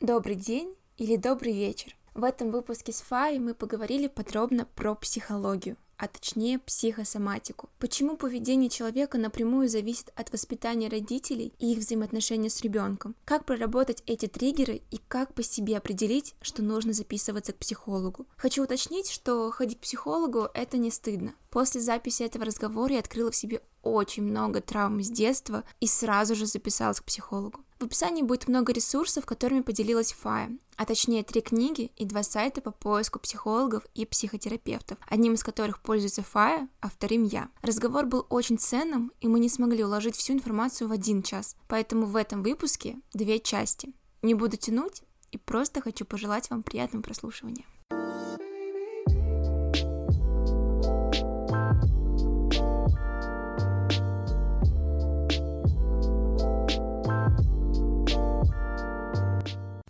Добрый день или добрый вечер. В этом выпуске с Фаей мы поговорили подробно про психологию, а точнее психосоматику. Почему поведение человека напрямую зависит от воспитания родителей и их взаимоотношения с ребенком? Как проработать эти триггеры и как по себе определить, что нужно записываться к психологу? Хочу уточнить, что ходить к психологу это не стыдно. После записи этого разговора я открыла в себе очень много травм с детства и сразу же записалась к психологу. В описании будет много ресурсов, которыми поделилась Фая, а точнее три книги и два сайта по поиску психологов и психотерапевтов, одним из которых пользуется Фая, а вторым я. Разговор был очень ценным, и мы не смогли уложить всю информацию в один час, поэтому в этом выпуске две части. Не буду тянуть и просто хочу пожелать вам приятного прослушивания.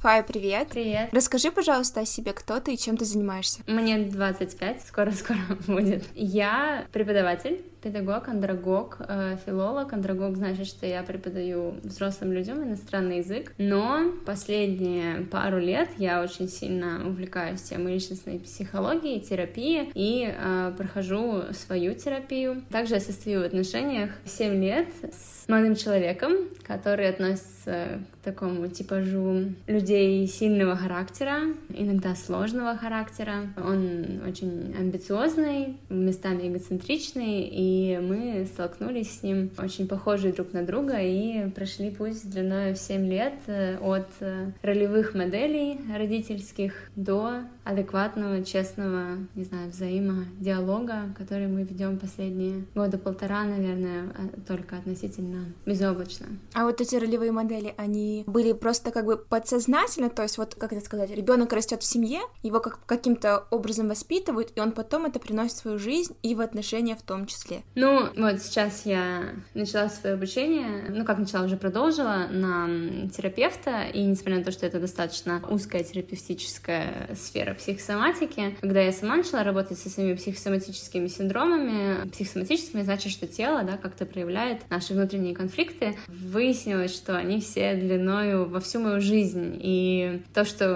Фая, привет. Привет. Расскажи, пожалуйста, о себе, кто ты и чем ты занимаешься. Мне 25, скоро-скоро будет. Я преподаватель, педагог, андрогог, э, филолог. Андрогог значит, что я преподаю взрослым людям иностранный язык. Но последние пару лет я очень сильно увлекаюсь темой личностной психологии, терапии и э, прохожу свою терапию. Также я состою в отношениях 7 лет с молодым человеком, который относится к такому типажу людей сильного характера, иногда сложного характера. Он очень амбициозный, местами эгоцентричный и и мы столкнулись с ним очень похожие друг на друга и прошли путь длиной в 7 лет э, от э, ролевых моделей родительских до адекватного, честного, не знаю, взаимодиалога, который мы ведем последние года полтора, наверное, а, только относительно безоблачно. А вот эти ролевые модели, они были просто как бы подсознательно, то есть вот, как это сказать, ребенок растет в семье, его как каким-то образом воспитывают, и он потом это приносит в свою жизнь и в отношения в том числе. Ну, вот сейчас я начала свое обучение, ну, как начала, уже продолжила на терапевта, и несмотря на то, что это достаточно узкая терапевтическая сфера психосоматики, когда я сама начала работать со своими психосоматическими синдромами, психосоматическими значит, что тело, да, как-то проявляет наши внутренние конфликты, выяснилось, что они все длиною во всю мою жизнь, и то, что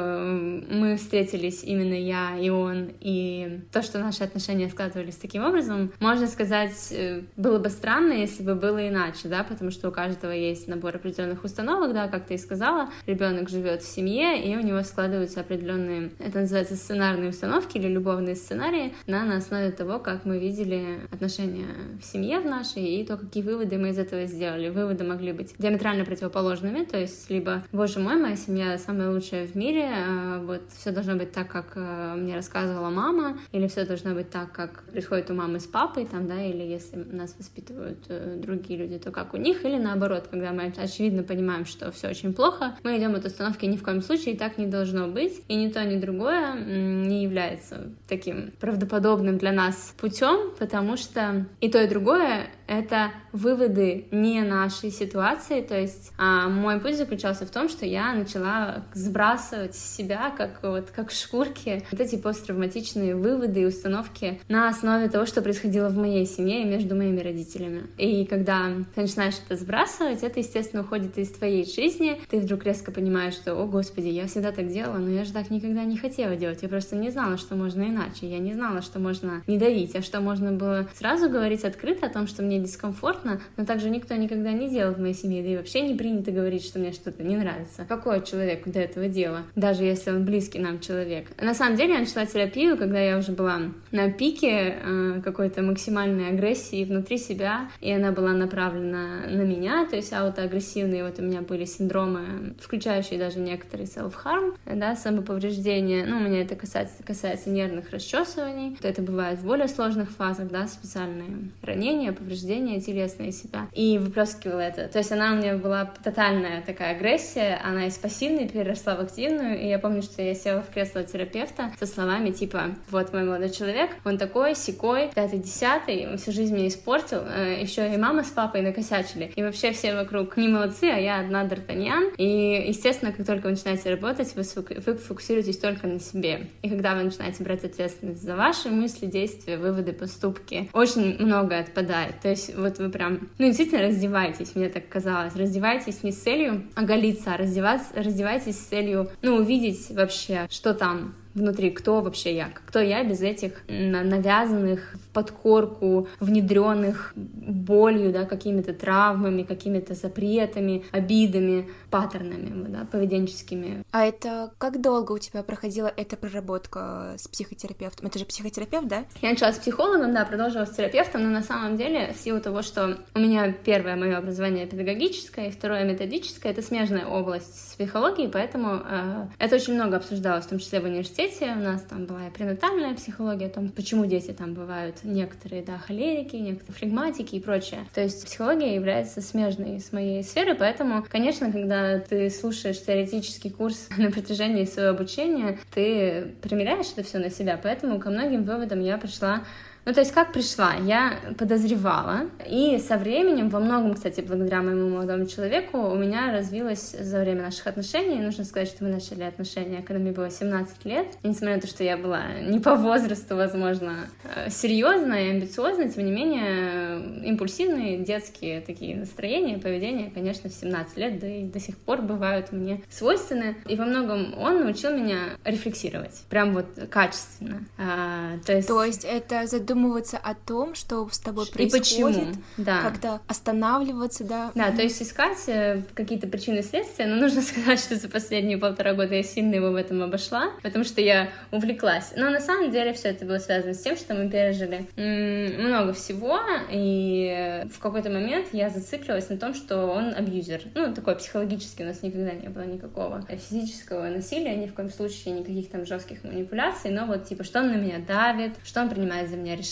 мы встретились именно я и он, и то, что наши отношения складывались таким образом, можно сказать, э, было бы странно, если бы было иначе, да, потому что у каждого есть набор определенных установок, да, как ты и сказала, ребенок живет в семье, и у него складываются определенные, это называется сценарные установки или любовные сценарии, да, на основе того, как мы видели отношения в семье в нашей, и то, какие выводы мы из этого сделали. Выводы могли быть диаметрально противоположными, то есть либо, боже мой, моя семья самая лучшая в мире, а, вот все должно быть так, как э, мне рассказывала мама, или все должно быть так, как происходит у мамы с папой, там, да, или если нас воспитывают э, другие люди, то как у них, или наоборот, когда мы очевидно понимаем, что все очень плохо, мы идем от установки ни в коем случае так не должно быть, и ни то, ни другое не является таким правдоподобным для нас путем, потому что и то, и другое — это выводы не нашей ситуации, то есть а, мой путь заключался в том, что я начала сбрасывать себя, как вот как шкурки, вот эти посттравматичные выводы и установки на основе того, что происходило в моей семье и между моими родителями. И когда ты начинаешь это сбрасывать, это, естественно, уходит из твоей жизни. Ты вдруг резко понимаешь, что, о, господи, я всегда так делала, но я же так никогда не хотела делать. Я просто не знала, что можно иначе. Я не знала, что можно не давить, а что можно было сразу говорить открыто о том, что мне дискомфортно, но также никто никогда не делал в моей семье, да и вообще не принято говорить, что мне что-то не нравится. Какой человек до этого дела, даже если он близкий нам человек. На самом деле я начала терапию, когда я уже была на пике э, какой-то максимальной агрессии внутри себя, и она была направлена на меня, то есть аутоагрессивные вот у меня были синдромы, включающие даже некоторые self-harm, да, самоповреждения, ну, у меня это касается, касается нервных расчесываний, то это бывает в более сложных фазах, да, специальные ранения, повреждения телесные себя, и выплескивала это, то есть она у меня была тотальная такая агрессия, она из пассивной переросла в активную, и я помню, что я села в кресло терапевта со словами типа, вот мой молодой человек, он такой, секой, пятый, десятый, всю жизнь мне испортил, э, еще и мама с папой накосячили, и вообще все вокруг не молодцы, а я одна Д'Артаньян, и, естественно, как только вы начинаете работать, вы фокусируетесь только на себе, и когда вы начинаете брать ответственность за ваши мысли, действия, выводы, поступки, очень многое отпадает, то есть вот вы прям, ну, действительно раздеваетесь, мне так казалось, раздеваетесь не с целью оголиться, а раздеваться, раздевайтесь с целью, ну, увидеть вообще, что там внутри, кто вообще я, кто я без этих навязанных в подкорку, внедренных болью, да, какими-то травмами, какими-то запретами, обидами, паттернами, да, поведенческими. А это как долго у тебя проходила эта проработка с психотерапевтом? Это же психотерапевт, да? Я начала с психологом, да, продолжила с терапевтом, но на самом деле в силу того, что у меня первое мое образование педагогическое и второе методическое, это смежная область с психологией, поэтому э, это очень много обсуждалось, в том числе в университете, университете у нас там была и пренатальная психология, о том, почему дети там бывают некоторые, да, холерики, некоторые флегматики и прочее. То есть психология является смежной с моей сферой, поэтому, конечно, когда ты слушаешь теоретический курс на протяжении своего обучения, ты примеряешь это все на себя, поэтому ко многим выводам я пришла ну, то есть как пришла? Я подозревала, и со временем, во многом, кстати, благодаря моему молодому человеку, у меня развилось за время наших отношений, нужно сказать, что мы начали отношения, когда мне было 17 лет, и несмотря на то, что я была не по возрасту, возможно, э, серьезная и амбициозная, тем не менее, импульсивные детские такие настроения, поведение, конечно, в 17 лет, да и до сих пор бывают мне свойственны, и во многом он научил меня рефлексировать, прям вот качественно. А, то есть... То есть это задумывается задумываться о том, что с тобой происходит, и почему, да. когда останавливаться, да. Да, то есть искать э, какие-то причины следствия, но нужно сказать, что за последние полтора года я сильно его в этом обошла, потому что я увлеклась. Но на самом деле все это было связано с тем, что мы пережили много всего, и в какой-то момент я зациклилась на том, что он абьюзер. Ну, такой психологический у нас никогда не было никакого физического насилия, ни в коем случае никаких там жестких манипуляций, но вот типа, что он на меня давит, что он принимает за меня решение.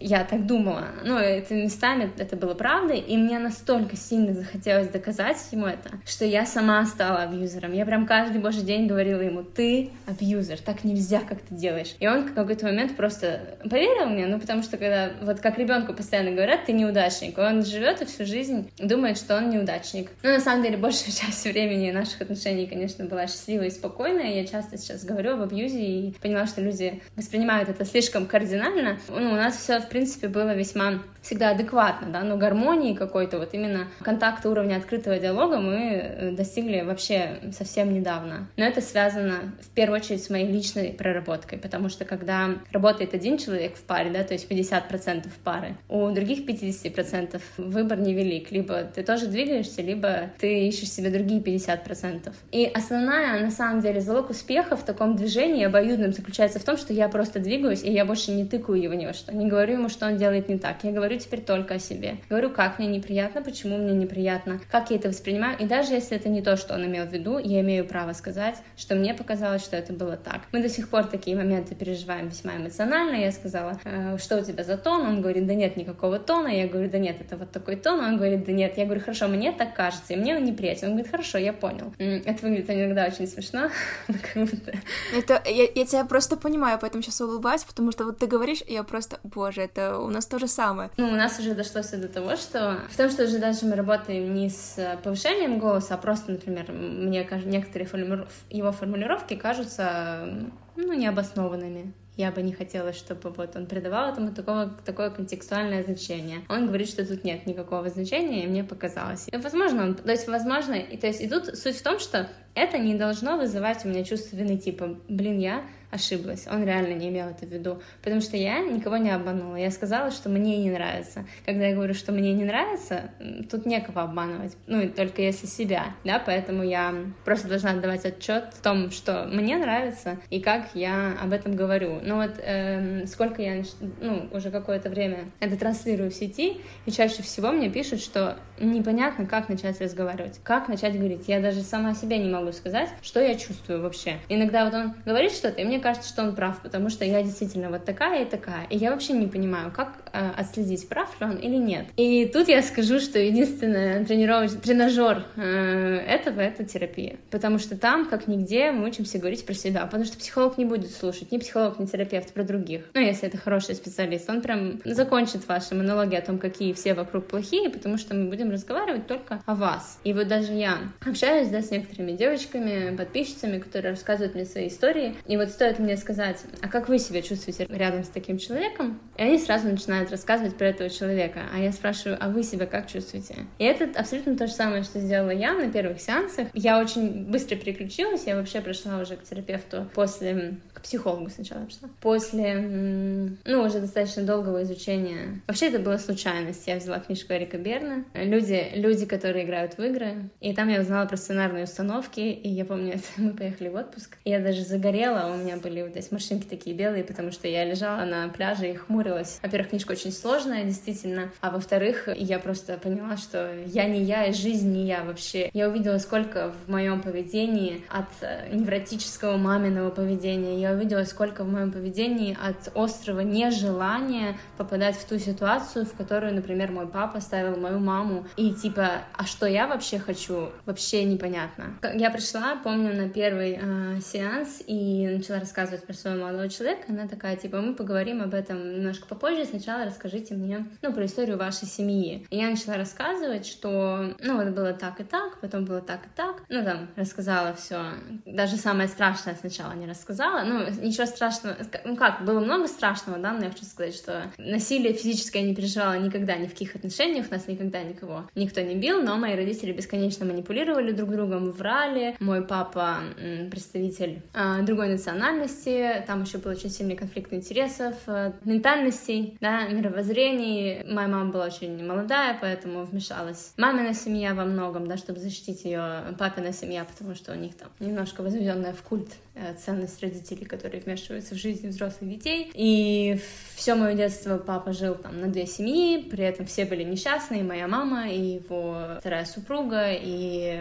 Я так думала. Ну, это местами это было правдой, и мне настолько сильно захотелось доказать ему это, что я сама стала абьюзером. Я прям каждый божий день говорила ему, ты абьюзер, так нельзя, как ты делаешь. И он в какой-то момент просто поверил мне, ну, потому что когда, вот как ребенку постоянно говорят, ты неудачник, он живет и всю жизнь думает, что он неудачник. Но на самом деле большая часть времени наших отношений, конечно, была счастливой и спокойная. Я часто сейчас говорю об абьюзе и поняла, что люди воспринимают это слишком кардинально, ну, у нас все, в принципе, было весьма всегда адекватно, да, но гармонии какой-то, вот именно контакта уровня открытого диалога мы э, достигли вообще совсем недавно. Но это связано в первую очередь с моей личной проработкой, потому что когда работает один человек в паре, да, то есть 50% пары, у других 50% выбор невелик. Либо ты тоже двигаешься, либо ты ищешь себе другие 50%. И основная, на самом деле, залог успеха в таком движении обоюдном заключается в том, что я просто двигаюсь, и я больше не тыкаю его ни во что, не говорю ему, что он делает не так. Я говорю говорю теперь только о себе. Говорю, как мне неприятно, почему мне неприятно, как я это воспринимаю. И даже если это не то, что он имел в виду, я имею право сказать, что мне показалось, что это было так. Мы до сих пор такие моменты переживаем весьма эмоционально. Я сказала, э, что у тебя за тон? Он говорит, да нет никакого тона. Я говорю, да нет, это вот такой тон. Он говорит, да нет. Я говорю, хорошо, мне так кажется, и мне он неприятен. Он говорит, хорошо, я понял. Это выглядит иногда очень смешно. Это, я, я тебя просто понимаю, поэтому сейчас улыбаюсь, потому что вот ты говоришь, я просто, боже, это у нас то же самое. У нас уже дошло все до того, что в том, что уже даже мы работаем не с повышением голоса, а просто, например, мне некоторые формулиров... его формулировки кажутся ну, необоснованными. Я бы не хотела, чтобы вот он придавал этому такого, такое контекстуальное значение. Он говорит, что тут нет никакого значения, и мне показалось. И, возможно, он, то есть, возможно, и, то есть, и тут суть в том, что это не должно вызывать у меня чувство вины, типа, блин, я ошиблась. Он реально не имел это в виду. Потому что я никого не обманула. Я сказала, что мне не нравится. Когда я говорю, что мне не нравится, тут некого обманывать. Ну, только если себя, да, поэтому я просто должна отдавать отчет в том, что мне нравится и как я об этом говорю. Ну вот э, сколько я, ну, уже какое-то время это транслирую в сети, и чаще всего мне пишут, что непонятно, как начать разговаривать, как начать говорить. Я даже сама себе не могу сказать, что я чувствую вообще. Иногда вот он говорит что-то, и мне кажется, что он прав, потому что я действительно вот такая и такая. И я вообще не понимаю, как э, отследить, прав ли он или нет. И тут я скажу, что единственный тренировочный тренажер э, этого — это терапия. Потому что там, как нигде, мы учимся говорить про себя. Потому что психолог не будет слушать, ни психолог, ни терапевт про других. Ну, если это хороший специалист. Он прям закончит ваши монологи о том, какие все вокруг плохие, потому что мы будем разговаривать только о вас. И вот даже я общаюсь, да, с некоторыми девочками, подписчицами, которые рассказывают мне свои истории. И вот стоит мне сказать, а как вы себя чувствуете рядом с таким человеком? И они сразу начинают рассказывать про этого человека. А я спрашиваю, а вы себя как чувствуете? И это абсолютно то же самое, что сделала я на первых сеансах. Я очень быстро переключилась, я вообще пришла уже к терапевту после психологу сначала пришла. После, ну, уже достаточно долгого изучения. Вообще это была случайность. Я взяла книжку Эрика Берна. Люди, люди, которые играют в игры. И там я узнала про сценарные установки. И я помню, мы поехали в отпуск. Я даже загорела. У меня были вот здесь машинки такие белые, потому что я лежала на пляже и хмурилась. Во-первых, книжка очень сложная, действительно. А во-вторых, я просто поняла, что я не я, и жизнь не я вообще. Я увидела, сколько в моем поведении от э, невротического маминого поведения. Я увидела, сколько в моем поведении от острого нежелания попадать в ту ситуацию, в которую, например, мой папа ставил мою маму. И типа, а что я вообще хочу, вообще непонятно. Я пришла, помню, на первый э, сеанс и начала рассказывать про своего молодого человека. Она такая, типа, мы поговорим об этом немножко попозже. Сначала расскажите мне, ну, про историю вашей семьи. И я начала рассказывать, что, ну, вот было так и так, потом было так и так. Ну, там, рассказала все. Даже самое страшное сначала не рассказала. Ну, ничего страшного. Ну, как, было много страшного, да, но я хочу сказать, что насилие физическое я не переживала никогда, ни в каких отношениях, у нас никогда никого никто не бил, но мои родители бесконечно манипулировали друг другом, врали. Мой папа представитель э, другой национальности, там еще был очень сильный конфликт интересов, э, ментальностей, да, мировоззрений. Моя мама была очень молодая, поэтому вмешалась мамина семья во многом, да, чтобы защитить ее папина семья, потому что у них там немножко возведенная в культ э, ценность родителей, которые вмешиваются в жизнь взрослых детей. И все мое детство папа жил там на две семьи, при этом все были несчастные, моя мама и его вторая супруга, и,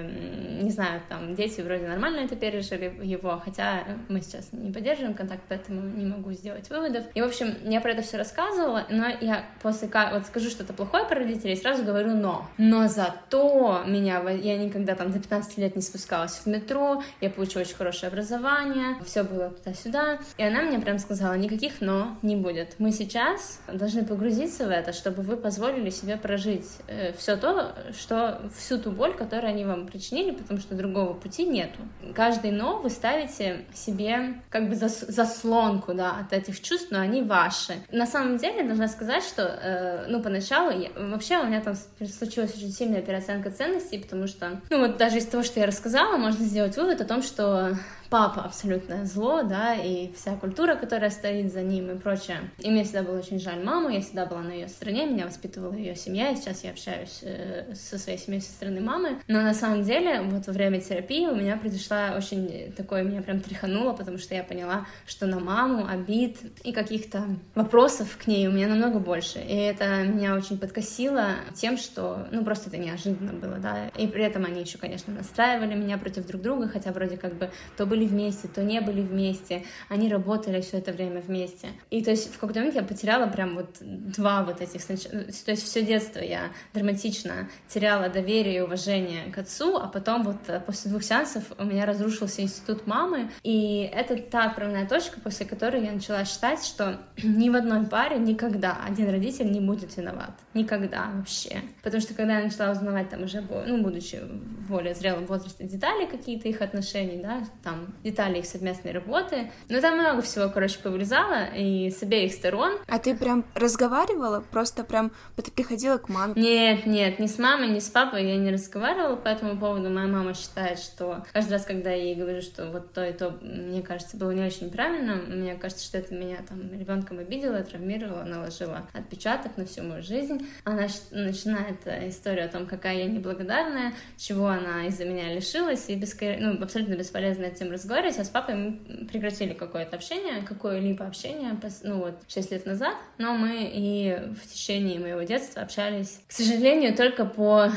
не знаю, там дети вроде нормально это пережили его, хотя мы сейчас не поддерживаем контакт, поэтому не могу сделать выводов. И, в общем, я про это все рассказывала, но я после, вот скажу что-то плохое про родителей, сразу говорю «но». Но зато меня, я никогда там до 15 лет не спускалась в метро, я получила очень хорошее образование, все было туда-сюда, и она мне прям сказала, никаких «но» не будет. Мы сейчас должны погрузиться в это, чтобы вы позволили себе прожить э, все то, что всю ту боль, которую они вам причинили, потому что другого пути нету. Каждый «но» вы ставите себе как бы зас заслонку, да, от этих чувств, но они ваши. На самом деле, должна сказать, что, э, ну, поначалу, я, вообще у меня там случилась очень сильная переоценка ценностей, потому что, ну, вот даже из того, что я рассказала, можно сделать вывод о том, что папа абсолютное зло, да, и вся культура, которая стоит за ним и прочее. И мне всегда было очень жаль маму, я всегда была на ее стороне, меня воспитывала ее семья, и сейчас я общаюсь э, со своей семьей со стороны мамы. Но на самом деле, вот во время терапии у меня произошла очень такое, меня прям тряхануло, потому что я поняла, что на маму обид и каких-то вопросов к ней у меня намного больше. И это меня очень подкосило тем, что, ну, просто это неожиданно было, да. И при этом они еще, конечно, настраивали меня против друг друга, хотя вроде как бы то были были вместе, то не были вместе, они работали все это время вместе. И то есть в какой-то момент я потеряла прям вот два вот этих, то есть все детство я драматично теряла доверие и уважение к отцу, а потом вот э, после двух сеансов у меня разрушился институт мамы, и это та отправная точка, после которой я начала считать, что ни в одной паре никогда один родитель не будет виноват. Никогда вообще. Потому что когда я начала узнавать там уже, ну, будучи в более зрелом возрасте, детали какие-то их отношений, да, там детали их совместной работы. Но там много всего, короче, повылезало, и с обеих сторон. А ты прям разговаривала? Просто прям ты приходила к маме? Нет, нет, ни с мамой, ни с папой я не разговаривала по этому поводу. Моя мама считает, что каждый раз, когда я ей говорю, что вот то и то, мне кажется, было не очень правильно, мне кажется, что это меня там ребенком обидела, травмировала, наложила отпечаток на всю мою жизнь. Она начинает э, историю о том, какая я неблагодарная, чего она из-за меня лишилась, и бескор... ну, абсолютно бесполезно этим разговаривать, а с папой мы прекратили какое-то общение, какое-либо общение, ну вот, 6 лет назад, но мы и в течение моего детства общались, к сожалению, только по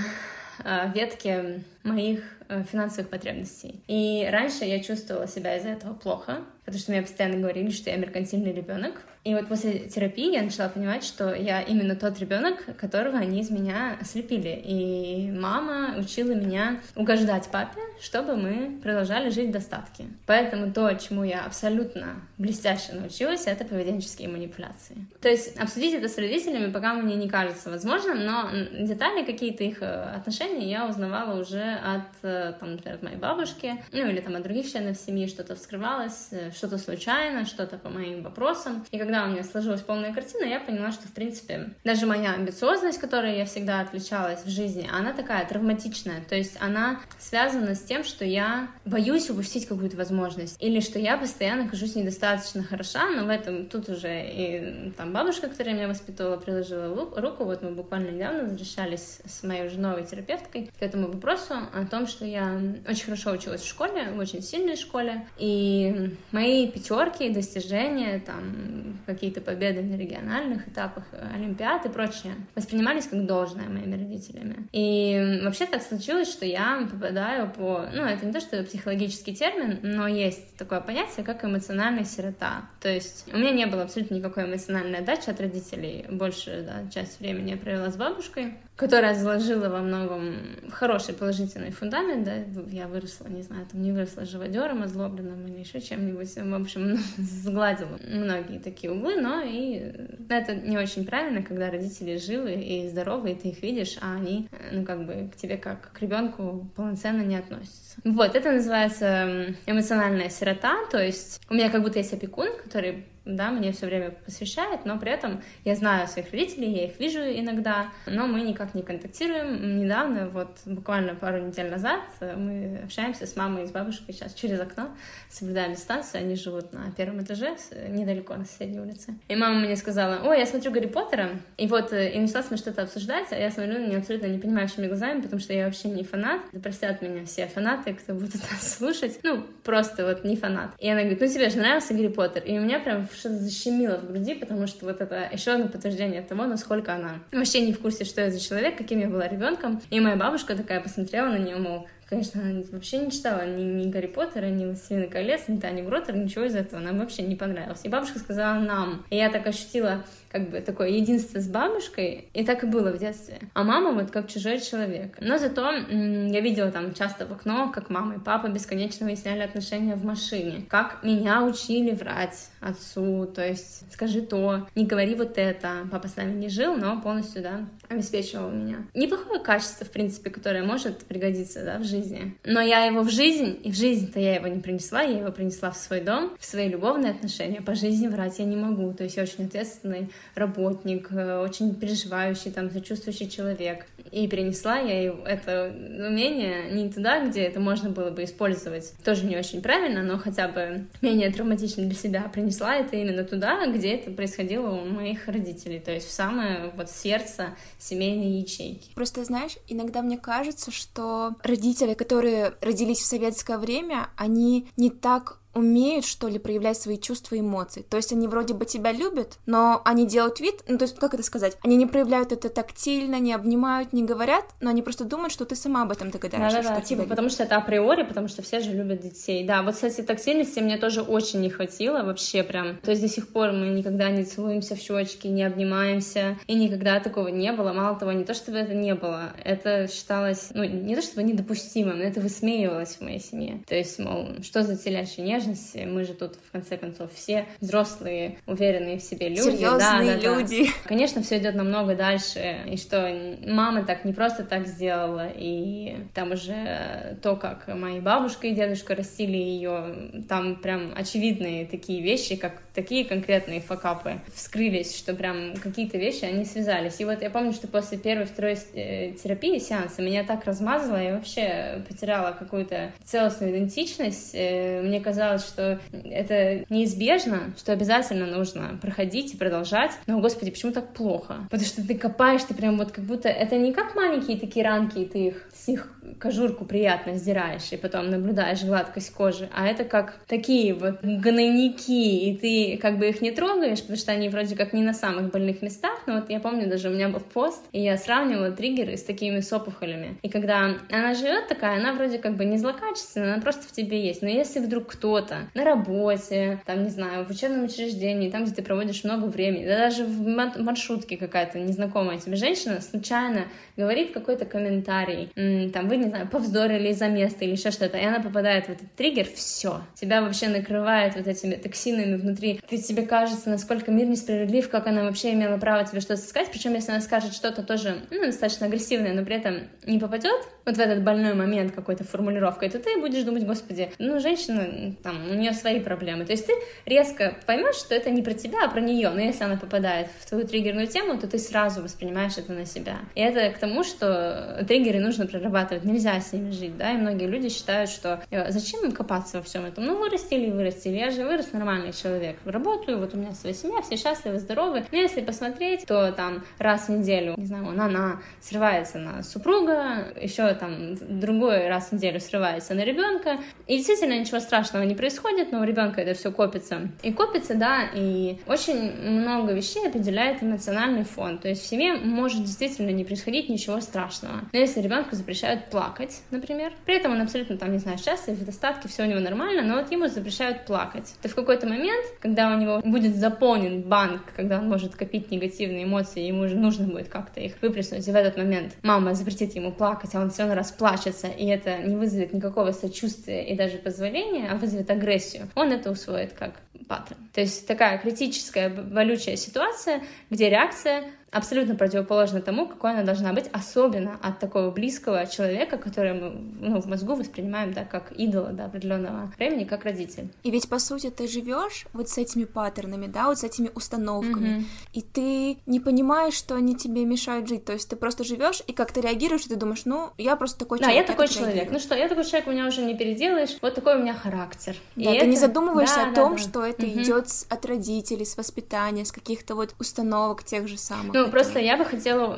а, ветке моих э, финансовых потребностей. И раньше я чувствовала себя из-за этого плохо, потому что мне постоянно говорили, что я меркантильный ребенок. И вот после терапии я начала понимать, что я именно тот ребенок, которого они из меня слепили. И мама учила меня угождать папе, чтобы мы продолжали жить в достатке. Поэтому то, чему я абсолютно блестяще научилась, это поведенческие манипуляции. То есть обсудить это с родителями пока мне не кажется возможным, но детали какие-то их э, отношений я узнавала уже от, э, там, например, от моей бабушки, ну или там от других членов семьи что-то вскрывалось, э, что-то случайно, что-то по моим вопросам. И когда у меня сложилась полная картина, я поняла, что, в принципе, даже моя амбициозность, которой я всегда отличалась в жизни, она такая травматичная. То есть она связана с тем, что я боюсь упустить какую-то возможность. Или что я постоянно кажусь недостаточно хороша, но в этом тут уже и там бабушка, которая меня воспитывала, приложила руку. Вот мы буквально недавно возвращались с моей уже новой терапевткой к этому вопросу о том, что я очень хорошо училась в школе, в очень сильной школе, и мои пятерки, достижения, там, какие-то победы на региональных этапах, олимпиад и прочее воспринимались как должное моими родителями. И вообще так случилось, что я попадаю по... Ну, это не то, что психологический термин, но есть такое понятие, как эмоциональная сирота. То есть у меня не было абсолютно никакой эмоциональной отдачи от родителей. Больше да, часть времени я провела с бабушкой которая заложила во многом хороший положительный фундамент, да, я выросла, не знаю, там не выросла живодером, озлобленным или еще чем-нибудь, в общем, сгладила многие такие углы, но и это не очень правильно, когда родители живы и здоровы, и ты их видишь, а они, ну, как бы к тебе как к ребенку полноценно не относятся. Вот, это называется эмоциональная сирота, то есть у меня как будто есть опекун, который да, мне все время посвящает, но при этом я знаю своих родителей, я их вижу иногда, но мы никак не контактируем. Недавно, вот буквально пару недель назад, мы общаемся с мамой и с бабушкой сейчас через окно, соблюдаем дистанцию, они живут на первом этаже, недалеко на соседней улице. И мама мне сказала, ой, я смотрю Гарри Поттера, и вот, э, и начала с мной что-то обсуждать, а я смотрю на нее абсолютно не понимающими глазами, потому что я вообще не фанат, да простят меня все фанаты, кто будет нас слушать, ну, просто вот не фанат. И она говорит, ну тебе же нравился Гарри Поттер, и у меня прям что-то защемило в груди, потому что вот это еще одно подтверждение того, насколько она вообще не в курсе, что я за человек, каким я была ребенком. И моя бабушка такая посмотрела на нее, мол, Конечно, она вообще не читала ни, ни Гарри Поттера, ни «Властелина колец», ни Тани Гротер, ничего из этого. Нам вообще не понравилось. И бабушка сказала нам. И я так ощутила как бы такое единство с бабушкой, и так и было в детстве. А мама вот как чужой человек. Но зато я видела там часто в окно, как мама и папа бесконечно выясняли отношения в машине, как меня учили врать отцу, то есть скажи то, не говори вот это. Папа с нами не жил, но полностью, да, обеспечивал меня. Неплохое качество, в принципе, которое может пригодиться, да, в жизни. Но я его в жизнь, и в жизнь-то я его не принесла, я его принесла в свой дом, в свои любовные отношения. По жизни врать я не могу, то есть я очень ответственный работник, э, очень переживающий, там, сочувствующий человек. И перенесла я это умение не туда, где это можно было бы использовать. Тоже не очень правильно, но хотя бы менее травматично для себя. Принесла это именно туда, где это происходило у моих родителей, то есть в самое вот сердце семейной ячейки. Просто, знаешь, иногда мне кажется, что родители, которые родились в советское время, они не так умеют, что ли, проявлять свои чувства и эмоции. То есть они вроде бы тебя любят, но они делают вид, ну, то есть, как это сказать, они не проявляют это тактильно, не обнимают, не говорят, но они просто думают, что ты сама об этом догадаешься, да, да, что да, типа, потому что это априори, потому что все же любят детей. Да, вот, кстати, тактильности мне тоже очень не хватило, вообще прям. То есть до сих пор мы никогда не целуемся в щечки, не обнимаемся, и никогда такого не было. Мало того, не то чтобы это не было, это считалось, ну, не то чтобы недопустимым, но это высмеивалось в моей семье. То есть, мол, что за телячья нежность, нежности. Мы же тут, в конце концов, все взрослые, уверенные в себе люди. Серьезные да, да, люди. Да. Конечно, все идет намного дальше. И что мама так не просто так сделала. И там уже то, как мои бабушка и дедушка растили ее, там прям очевидные такие вещи, как такие конкретные факапы вскрылись, что прям какие-то вещи, они связались. И вот я помню, что после первой, второй э, терапии, сеанса, меня так размазало, я вообще потеряла какую-то целостную идентичность. Э, мне казалось, казалось, что это неизбежно, что обязательно нужно проходить и продолжать. Но, господи, почему так плохо? Потому что ты копаешь, ты прям вот как будто... Это не как маленькие такие ранки, и ты их с них кожурку приятно сдираешь, и потом наблюдаешь гладкость кожи, а это как такие вот гнойники, и ты как бы их не трогаешь, потому что они вроде как не на самых больных местах, но вот я помню, даже у меня был пост, и я сравнивала триггеры с такими с опухолями, и когда она живет такая, она вроде как бы не злокачественная, она просто в тебе есть, но если вдруг кто-то на работе, там, не знаю, в учебном учреждении, там, где ты проводишь много времени, да даже в маршрутке какая-то незнакомая тебе женщина случайно говорит какой-то комментарий, там, вы, не знаю, повздорили из-за места или еще что-то, и она попадает в этот триггер, все, тебя вообще накрывает вот этими токсинами внутри, ты тебе кажется, насколько мир несправедлив, как она вообще имела право тебе что-то сказать, причем если она скажет что-то тоже, ну, достаточно агрессивное, но при этом не попадет вот в этот больной момент какой-то формулировкой, то ты будешь думать, господи, ну, женщина, там, у нее свои проблемы, то есть ты резко поймешь, что это не про тебя, а про нее, но если она попадает в твою триггерную тему, то ты сразу воспринимаешь это на себя. И это к тому, что триггеры нужно прорабатывать, нельзя с ними жить, да, и многие люди считают, что э, зачем им копаться во всем этом, ну, вырастили и вырастили, я же вырос нормальный человек, работаю, вот у меня своя семья, все счастливы, здоровы, но если посмотреть, то там раз в неделю, не знаю, она, она срывается на супруга, еще там другой раз в неделю срывается на ребенка, и действительно ничего страшного не происходит, но у ребенка это все копится. И копится, да, и очень много вещей определяет эмоциональный фон, то есть в семье может действительно не происходить ничего страшного. Но если ребенку запрещают плакать, например, при этом он абсолютно там, не знаю, счастлив, в достатке, все у него нормально, но вот ему запрещают плакать, то в какой-то момент, когда у него будет заполнен банк, когда он может копить негативные эмоции, ему уже нужно будет как-то их выплеснуть, и в этот момент мама запретит ему плакать, а он все равно расплачется, и это не вызовет никакого сочувствия и даже позволения, а вызовет агрессию, он это усвоит как паттерн. То есть такая критическая, болючая ситуация, где реакция абсолютно противоположна тому, какой она должна быть, особенно от такого близкого человека, который мы ну, в мозгу воспринимаем да, как идола до определенного времени, как родитель. И ведь, по сути, ты живешь вот с этими паттернами, да, вот с этими установками, mm-hmm. и ты не понимаешь, что они тебе мешают жить, то есть ты просто живешь и как-то реагируешь, и ты думаешь, ну, я просто такой человек. Да, я такой человек. Реагирую. Ну что, я такой человек, у меня уже не переделаешь, вот такой у меня характер. Да, и ты это... не задумываешься да, о том, да, да. что это mm-hmm. идет от родителей, с воспитания, с каких-то вот установок тех же самых. Ну, просто я бы хотела...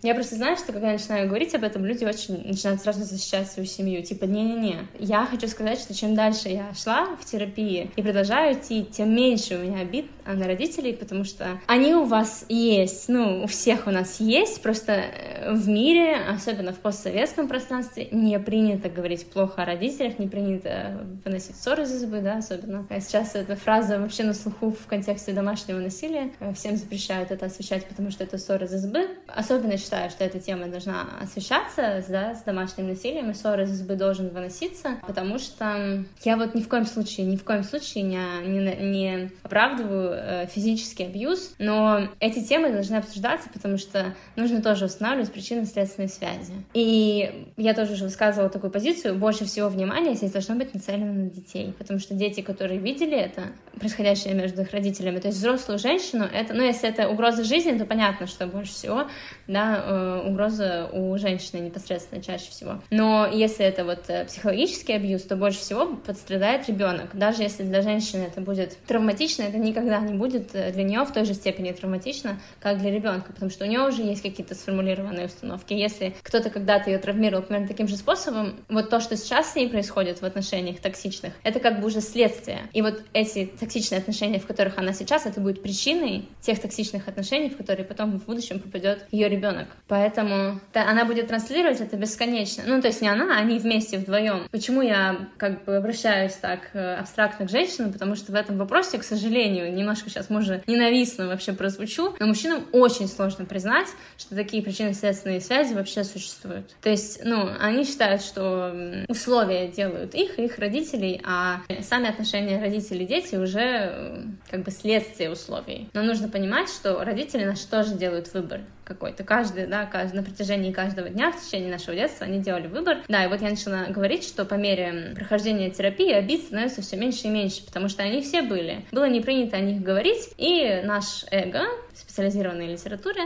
Я просто знаю, что когда я начинаю говорить об этом, люди очень начинают сразу защищать свою семью. Типа, не-не-не. Я хочу сказать, что чем дальше я шла в терапии и продолжаю идти, тем меньше у меня обид на родителей, потому что они у вас есть, ну, у всех у нас есть, просто э, в мире, особенно в постсоветском пространстве, не принято говорить плохо о родителях, не принято выносить ссоры из избы, да, особенно. А сейчас эта фраза вообще на слуху в контексте домашнего насилия. Всем запрещают это освещать, потому что это ссоры из избы. Особенно считаю, что эта тема должна освещаться, да, с домашним насилием, и ссоры из избы должен выноситься, потому что я вот ни в коем случае, ни в коем случае не, не, не оправдываю э, физический абьюз, но эти темы должны обсуждаться, потому что нужно тоже устанавливать причинно-следственные связи. И я тоже уже высказывала такую позицию, больше всего внимания здесь должно быть нацелено на детей, потому что дети, которые видели это, происходящее между их родителями, то есть взрослую женщину, это, ну, если это угроза жизни, то понятно, что больше всего, да, э, угроза у женщины непосредственно чаще всего. Но если это вот э, психологический абьюз, то больше всего пострадает ребенок. Даже если для женщины это будет травматично, это никогда не будет э, для нее в той же степени травматично, как для ребенка, потому что у нее уже есть какие-то сформулированные установки. Если кто-то когда-то ее травмировал примерно таким же способом, вот то, что сейчас с ней происходит в отношениях токсичных, это как бы уже следствие. И вот эти токсичные отношения, в которых она сейчас, это будет причиной тех токсичных отношений, в которые потом в будущем попадет ее ребенок. Поэтому она будет транслировать это бесконечно. Ну, то есть не она, а они вместе вдвоем. Почему я как бы обращаюсь так э, абстрактно к женщинам? Потому что в этом вопросе, к сожалению, немножко сейчас, может, ненавистно вообще прозвучу, но мужчинам очень сложно признать, что такие причинно-следственные связи вообще существуют. То есть, ну, они считают, что условия делают их и их родителей, а сами отношения родителей-дети уже э, как бы следствие условий. Но нужно понимать, что родители наши тоже делают выбор какой-то. Каждый, да, каждый, на протяжении каждого дня, в течение нашего детства они делали выбор. Да, и вот я начала говорить, что по мере прохождения терапии обид становится все меньше и меньше, потому что они все были. Было не принято о них говорить, и наш эго в специализированной литературе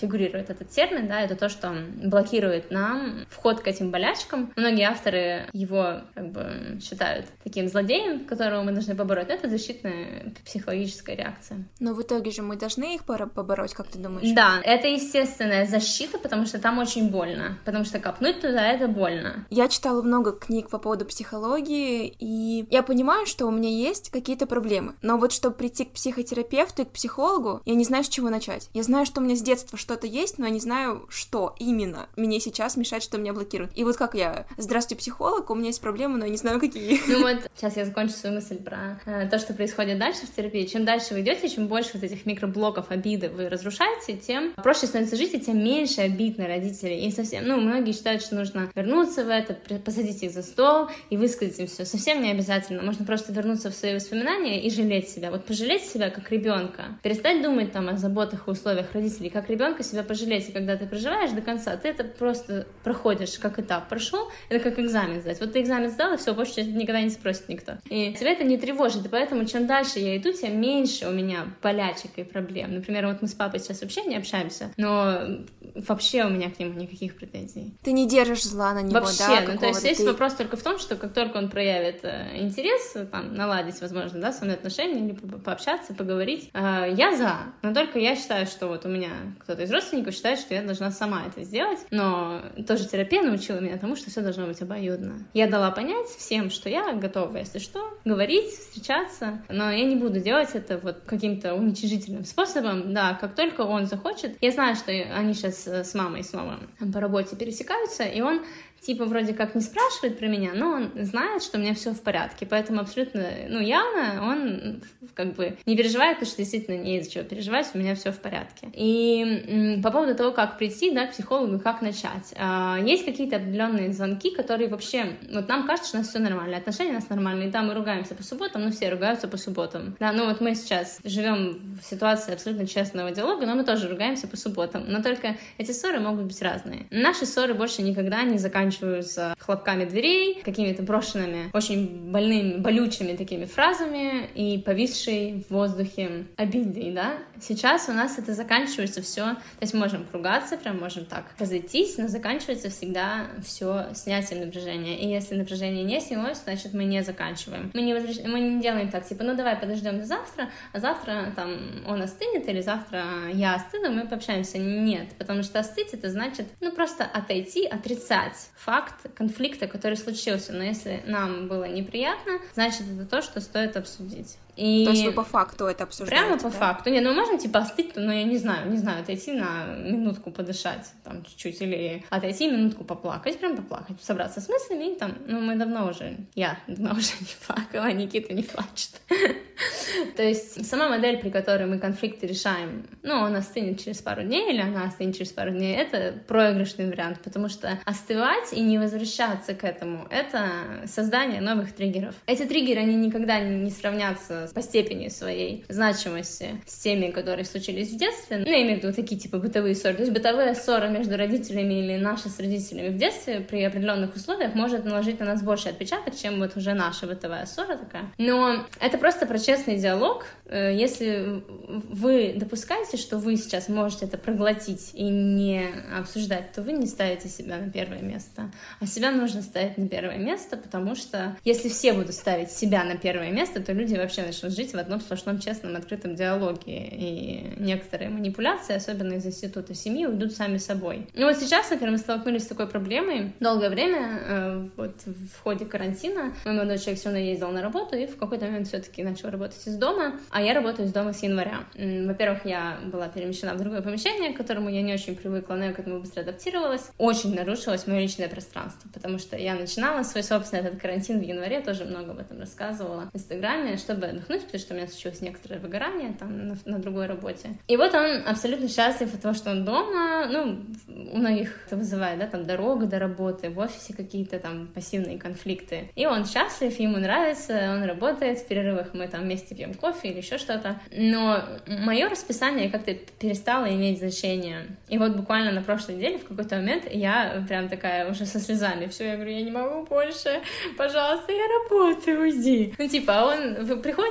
фигурирует этот термин, да, это то, что блокирует нам вход к этим болячкам. Многие авторы его как бы считают таким злодеем, которого мы должны побороть. Но это защитная психологическая реакция. Но в итоге же мы должны их побороть, как ты думаешь? Да, это естественная защита, потому что там очень больно, потому что копнуть туда это больно. Я читала много книг по поводу психологии, и я понимаю, что у меня есть какие-то проблемы. Но вот чтобы прийти к психотерапевту и к психологу, я не знаю, с чего начать. Я знаю, что у меня с детства что-то есть, но я не знаю, что именно мне сейчас мешает, что меня блокирует. И вот как я, здравствуйте, психолог, у меня есть проблемы, но я не знаю, какие. Ну вот, сейчас я закончу свою мысль про э, то, что происходит дальше в терапии. Чем дальше вы идете, чем больше вот этих микроблоков обиды вы разрушаете, тем проще становится жить, и тем меньше обид на родителей. И совсем, ну, многие считают, что нужно вернуться в это, посадить их за стол и высказать им все. Совсем не обязательно. Можно просто вернуться в свои воспоминания и жалеть себя. Вот пожалеть себя как ребенка. Перестать думать там о заботах и условиях родителей, как ребенка себя пожалеть. И когда ты проживаешь до конца, ты это просто проходишь как этап. Прошел, это как экзамен сдать. Вот ты экзамен сдал, и все, больше никогда не спросит никто. И тебя это не тревожит. И поэтому чем дальше я иду, тем меньше у меня болячек и проблем. Например, вот мы с папой сейчас вообще не общаемся, но вообще у меня к нему никаких претензий. Ты не держишь зла на него, вообще, да? ну то есть есть вопрос только в том, что как только он проявит э, интерес, там, наладить, возможно, да, со мной отношения, или пообщаться, поговорить, э, я за. Но только я считаю, что вот у меня кто-то из родственников считает, что я должна сама это сделать, но тоже терапия научила меня тому, что все должно быть обоюдно. Я дала понять всем, что я готова, если что, говорить, встречаться, но я не буду делать это вот каким-то уничижительным способом. Да, как только он захочет, я знаю, что они сейчас с мамой снова по работе пересекаются, и он типа вроде как не спрашивает про меня, но он знает, что у меня все в порядке, поэтому абсолютно, ну, явно он как бы не переживает, потому что действительно не из-за чего переживать, у меня все в порядке. И по поводу того, как прийти, да, к психологу, как начать. А, есть какие-то определенные звонки, которые вообще, вот нам кажется, что у нас все нормально, отношения у нас нормальные, да, мы ругаемся по субботам, ну, все ругаются по субботам. Да, ну вот мы сейчас живем в ситуации абсолютно честного диалога, но мы тоже ругаемся по субботам, но только эти ссоры могут быть разные. Наши ссоры больше никогда не заканчиваются заканчиваются хлопками дверей, какими-то брошенными, очень больными, болючими такими фразами и повисшей в воздухе обидой, да. Сейчас у нас это заканчивается все, то есть можем поругаться, прям можем так разойтись, но заканчивается всегда все снятием напряжения. И если напряжение не снялось, значит мы не заканчиваем. Мы не, возвращ... мы не делаем так, типа, ну давай подождем до завтра, а завтра там он остынет или завтра я остыну, мы пообщаемся. Нет, потому что остыть это значит, ну просто отойти, отрицать факт конфликта, который случился. Но если нам было неприятно, значит это то, что стоит обсудить. И... То есть вы по факту это обсуждаете? Прямо по да? факту. Не, ну можем типа остыть, но я не знаю, не знаю, отойти на минутку подышать там чуть-чуть или отойти минутку поплакать, прям поплакать, собраться с мыслями и там, ну мы давно уже, я давно уже не плакала, Никита не плачет. То есть сама модель, при которой мы конфликты решаем, ну, он остынет через пару дней или она остынет через пару дней, это проигрышный вариант, потому что остывать и не возвращаться к этому — это создание новых триггеров. Эти триггеры, они никогда не сравнятся по степени своей значимости с теми, которые случились в детстве. Ну, я имею в виду такие типа бытовые ссоры. То есть бытовая ссора между родителями или наши с родителями в детстве при определенных условиях может наложить на нас больше отпечаток, чем вот уже наша бытовая ссора такая. Но это просто про честный диалог. Э, если вы допускаете, что вы сейчас можете это проглотить и не обсуждать, то вы не ставите себя на первое место. А себя нужно ставить на первое место, потому что если все будут ставить себя на первое место, то люди вообще начнут жить в одном сплошном честном открытом диалоге. И некоторые манипуляции, особенно из института семьи, уйдут сами собой. И вот сейчас, например, мы столкнулись с такой проблемой. Долгое время, э, вот в ходе карантина, мой молодой человек все равно ездил на работу и в какой-то момент все-таки начал работать из дома, а я работаю из дома с января. Во-первых, я была перемещена в другое помещение, к которому я не очень привыкла, но я к этому быстро адаптировалась. Очень нарушилось мое личное пространство, потому что я начинала свой собственный этот карантин в январе, тоже много об этом рассказывала в Инстаграме, чтобы отдохнуть, потому что у меня случилось некоторое выгорание там на, на другой работе. И вот он абсолютно счастлив от того, что он дома. Ну, у многих это вызывает, да, там дорога до работы, в офисе какие-то там пассивные конфликты. И он счастлив, ему нравится, он работает, в перерывах мы там вместе пьем кофе или еще что-то. Но мое расписание как-то перестало иметь значение. И вот буквально на прошлой неделе в какой-то момент я прям такая уже со слезами, все, я говорю, я не могу больше, пожалуйста, я работаю, уйди. Ну, типа, а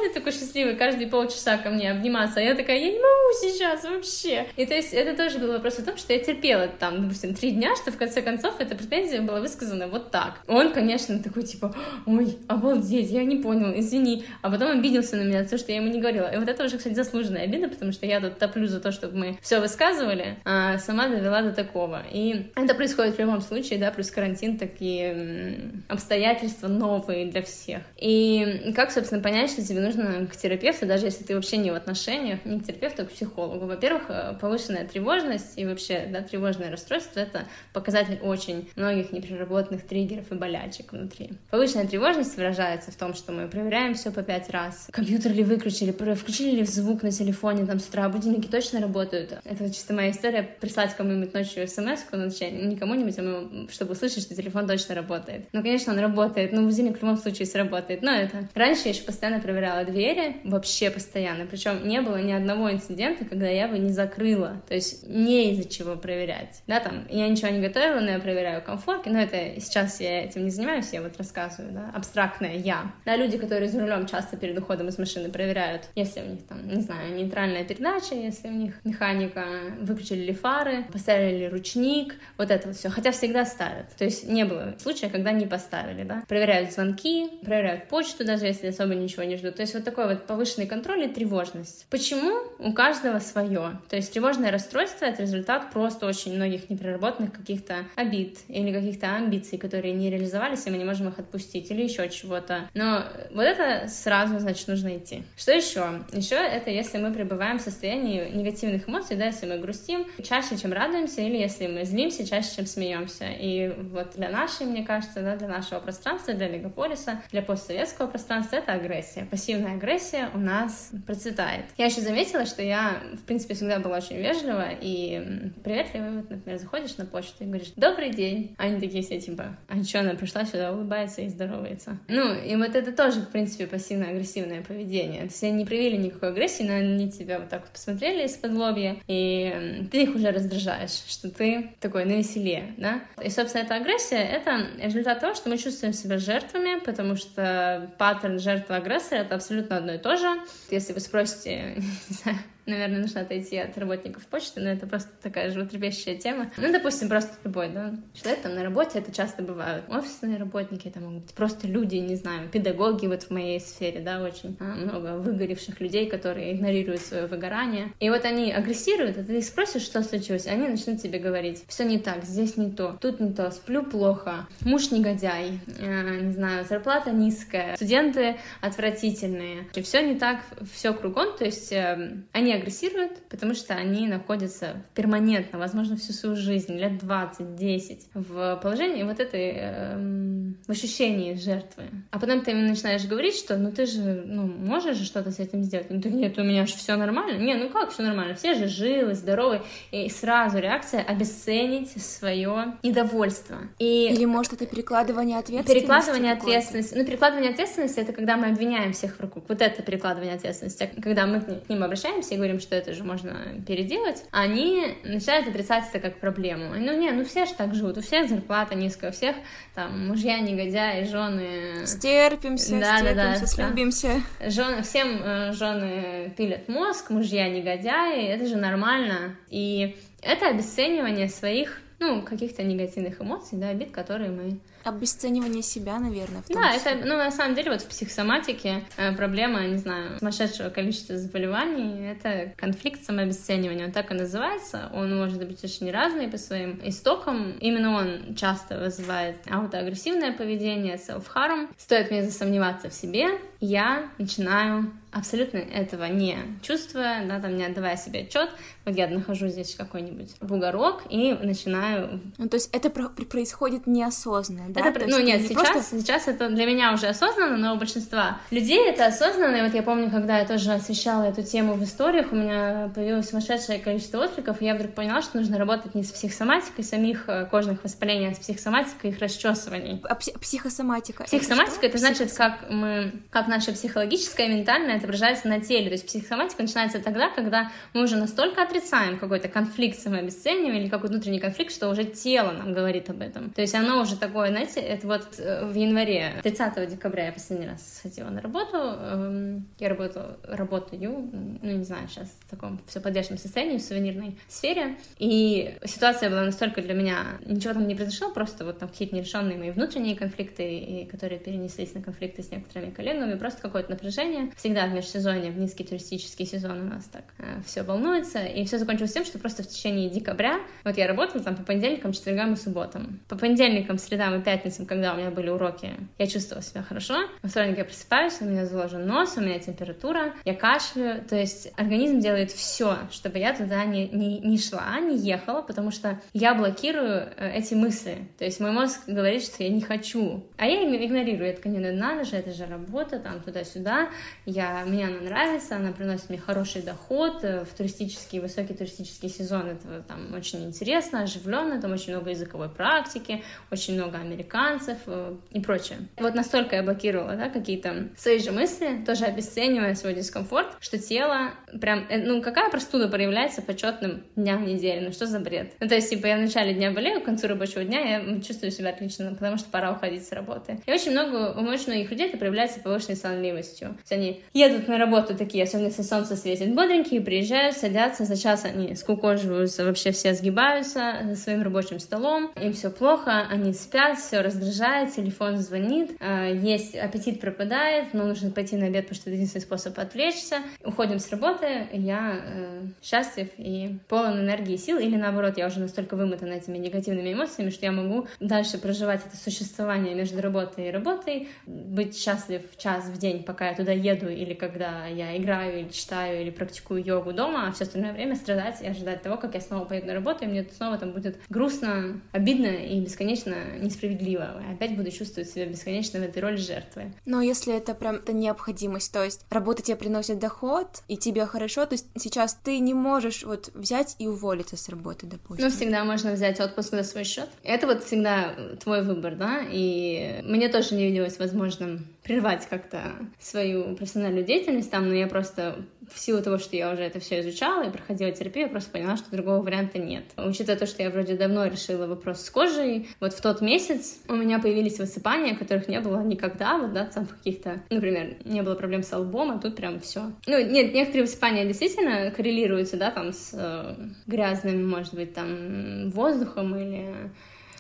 он такой счастливый каждые полчаса ко мне обниматься, а я такая, я не могу сейчас вообще. И то есть это тоже был вопрос о том, что я терпела там, допустим, три дня, что в конце концов эта претензия была высказана вот так. Он, конечно, такой, типа, ой, обалдеть, я не понял, извини. А потом обиделся на меня то, что я ему не говорила. И вот это уже, кстати, заслуженная обида, потому что я тут топлю за то, чтобы мы все высказывали, а сама довела до такого. И это происходит в любом случае, да, плюс карантин, такие обстоятельства новые для всех. И как, собственно, понять, что тебе нужно к терапевту, даже если ты вообще не в отношениях, не к терапевту, а к психологу. Во-первых, э, повышенная тревожность и вообще, да, тревожное расстройство — это показатель очень многих непереработанных триггеров и болячек внутри. Повышенная тревожность выражается в том, что мы проверяем все по пять раз. Компьютер ли выключили, включили ли звук на телефоне, там с утра будильники точно работают. Это чисто моя история, прислать кому-нибудь ночью смс ну, не кому-нибудь, а чтобы услышать, что телефон точно работает. Ну, конечно, он работает, но будильник в любом случае сработает. Но это... Раньше я еще постоянно проверяла двери, вообще постоянно. Причем не было ни одного инцидента, когда я бы не закрыла. То есть не из-за чего проверять. Да, там, я ничего не готовила, но я проверяю комфорки. Но это сейчас я этим не занимаюсь, я вот рассказываю, да, абстрактное я. Да, люди, которые за рулем часто перед уходом из машины проверяют, если у них там, не знаю, нейтральная передача, если у них механика, выключили ли фары, поставили ли ручник, вот это вот все. Хотя всегда ставят. То есть не было случая, когда не поставили, да. Проверяют звонки, проверяют почту, даже если особо ничего не ждут. То есть вот такой вот повышенный контроль и тревожность. Почему? У каждого свое. То есть тревожное расстройство — это результат просто очень многих непереработанных каких-то обид или каких-то амбиций, которые не реализовались, и мы не можем их отпустить, или еще чего-то. Но вот это сразу, значит, нужно идти. Что еще? Еще это если мы пребываем в состоянии негативных эмоций, да, если мы грустим чаще, чем радуемся, или если мы злимся чаще, чем смеемся. И вот для нашей, мне кажется, да, для нашего пространства, для мегаполиса, для постсоветского пространства это агрессия. Пассивная агрессия у нас процветает. Я еще заметила, что я, в принципе, всегда была очень вежлива и приветлива. Вот, например, заходишь на почту и говоришь «Добрый день». Они такие все типа «А что, она пришла сюда, улыбается и здоровается». Ну, и вот это тоже, в принципе, пассивно-агрессивное поведение. То есть они не привели никакой агрессии, но они тебя вот так вот посмотрели из-под лобья, и ты их уже раздражаешь, что ты такой навеселее, да? И, собственно, эта агрессия — это результат того, что мы чувствуем себя жертвами, потому что паттерн жертвы-агрессора — это абсолютно одно и то же. Если вы спросите, не знаю, наверное, нужно отойти от работников почты, но это просто такая животрепещущая тема. Ну, допустим, просто любой, да, человек там на работе, это часто бывают офисные работники, это могут быть просто люди, не знаю, педагоги вот в моей сфере, да, очень а, много выгоревших людей, которые игнорируют свое выгорание. И вот они агрессируют, а ты их спросишь, что случилось, они начнут тебе говорить, все не так, здесь не то, тут не то, сплю плохо, муж негодяй, э, не знаю, зарплата низкая, студенты отвратительные, все не так, все кругом, то есть э, они агрессируют, потому что они находятся перманентно, возможно, всю свою жизнь, лет 20-10, в положении вот этой, э, в ощущении жертвы. А потом ты им начинаешь говорить, что ну ты же, ну, можешь же что-то с этим сделать. Ну, ты, нет, у меня же все нормально. Не, ну как все нормально? Все же живы, здоровы. И сразу реакция обесценить свое недовольство. И... Или, может, это перекладывание ответственности? Перекладывание ответственности. Ну, перекладывание ответственности — это когда мы обвиняем всех вокруг. Вот это перекладывание ответственности. Когда мы к ним обращаемся и говорим, что это же можно переделать, они начинают отрицать это как проблему. Ну не, ну все же так живут, у всех зарплата низкая, у всех там мужья негодяи, жены... Стерпимся, да, стерпимся, да, да, слюбимся. Жен, всем э, жены пилят мозг, мужья негодяи, это же нормально. И это обесценивание своих, ну, каких-то негативных эмоций, да, обид, которые мы обесценивание себя, наверное, Да, числе. это, ну, на самом деле, вот в психосоматике э, проблема, не знаю, сумасшедшего количества заболеваний — это конфликт самообесценивания, он так и называется, он может быть очень разный по своим истокам, именно он часто вызывает аутоагрессивное поведение, self-harm. Стоит мне засомневаться в себе, я начинаю абсолютно этого не чувствуя, да, там не отдавая себе отчет, вот я нахожу здесь какой-нибудь бугорок и начинаю... Ну, то есть это про- происходит неосознанно, да? Это, ну нет, не сейчас, просто... сейчас это для меня уже осознанно, но у большинства людей это осознанно. И вот я помню, когда я тоже освещала эту тему в историях, у меня появилось сумасшедшее количество откликов, и я вдруг поняла, что нужно работать не с психосоматикой самих э, кожных воспалений, а с психосоматикой их расчесываний. А пси- психосоматика? Психосоматика — это, это значит, как мы, как наша психологическая и ментальная отображается на теле. То есть психосоматика начинается тогда, когда мы уже настолько отрицаем какой-то конфликт, самообесцениваем или какой-то внутренний конфликт, что уже тело нам говорит об этом. То есть оно уже такое, знаете, это вот э, в январе, 30 декабря я последний раз сходила на работу, эм, я работала, работаю, ну, не знаю, сейчас в таком все подвешенном состоянии, в сувенирной сфере, и ситуация была настолько для меня, ничего там не произошло, просто вот там какие-то нерешенные мои внутренние конфликты, и которые перенеслись на конфликты с некоторыми коллегами, просто какое-то напряжение. Всегда в межсезонье, в низкий туристический сезон у нас так э, все волнуется, и все закончилось тем, что просто в течение декабря, вот я работала там по понедельникам, четвергам и субботам. По понедельникам, средам и пятницам, когда у меня были уроки, я чувствовала себя хорошо. Во вторник я просыпаюсь, у меня заложен нос, у меня температура, я кашляю, то есть организм делает все, чтобы я туда не, не, не шла, не ехала, потому что я блокирую э, эти мысли. То есть мой мозг говорит, что я не хочу. А я игнорирую. Я такая, не, ну надо же, это же работа, там, туда-сюда. Я, мне она нравится, она приносит мне хороший доход. Э, в туристический, высокий туристический сезон это там очень интересно, оживленно, там очень много языковой практики, очень много американцев э, и прочее. Вот настолько я блокировала, да, какие-то свои же мысли, тоже обесценивая свой дискомфорт, что тело прям, ну, какая простуда проявляется по четным дням недели, ну, что за бред? Ну, то есть, типа, я в начале дня болею, к концу рабочего дня я чувствую себя отлично, потому что пора уходить с работы. И очень много, у очень многих людей это проявляется повышенной сонливостью. То есть они едут на работу такие, особенно если солнце светит, бодренькие, приезжают, садятся, за час они скукоживаются, вообще все сгибаются за своим рабочим столом, им все плохо, они спят, все раздражает, телефон звонит, а, есть аппетит пропадает, но нужно пойти на обед, потому что это единственный способ отвлечься. Уходим с работы, я э, счастлив и полон энергии и сил, или наоборот, я уже настолько вымотана этими негативными эмоциями, что я могу дальше проживать это существование между работой и работой, быть счастлив час в день, пока я туда еду, или когда я играю, или читаю, или практикую йогу дома, а все остальное время страдать и ожидать того, как я снова поеду на работу, и мне снова там будет грустно, обидно и бесконечно несправедливо. Я опять буду чувствовать себя бесконечно в этой роли жертвы. Но если это прям это необходимость, то есть работа тебе приносит доход, и тебе хорошо, то есть сейчас ты не можешь вот взять и уволиться с работы, допустим. Ну, всегда можно взять отпуск за свой счет. Это вот всегда твой выбор, да, и мне тоже не виделось возможным прервать как-то свою профессиональную деятельность там, но я просто в силу того, что я уже это все изучала и проходила терапию, я просто поняла, что другого варианта нет. Учитывая то, что я вроде давно решила вопрос с кожей, вот в тот месяц у меня появились высыпания, которых не было никогда, вот, да, там каких-то, например, не было проблем с лбом, а тут прям все. Ну, нет, некоторые высыпания действительно коррелируются, да, там с э, грязным, может быть, там воздухом или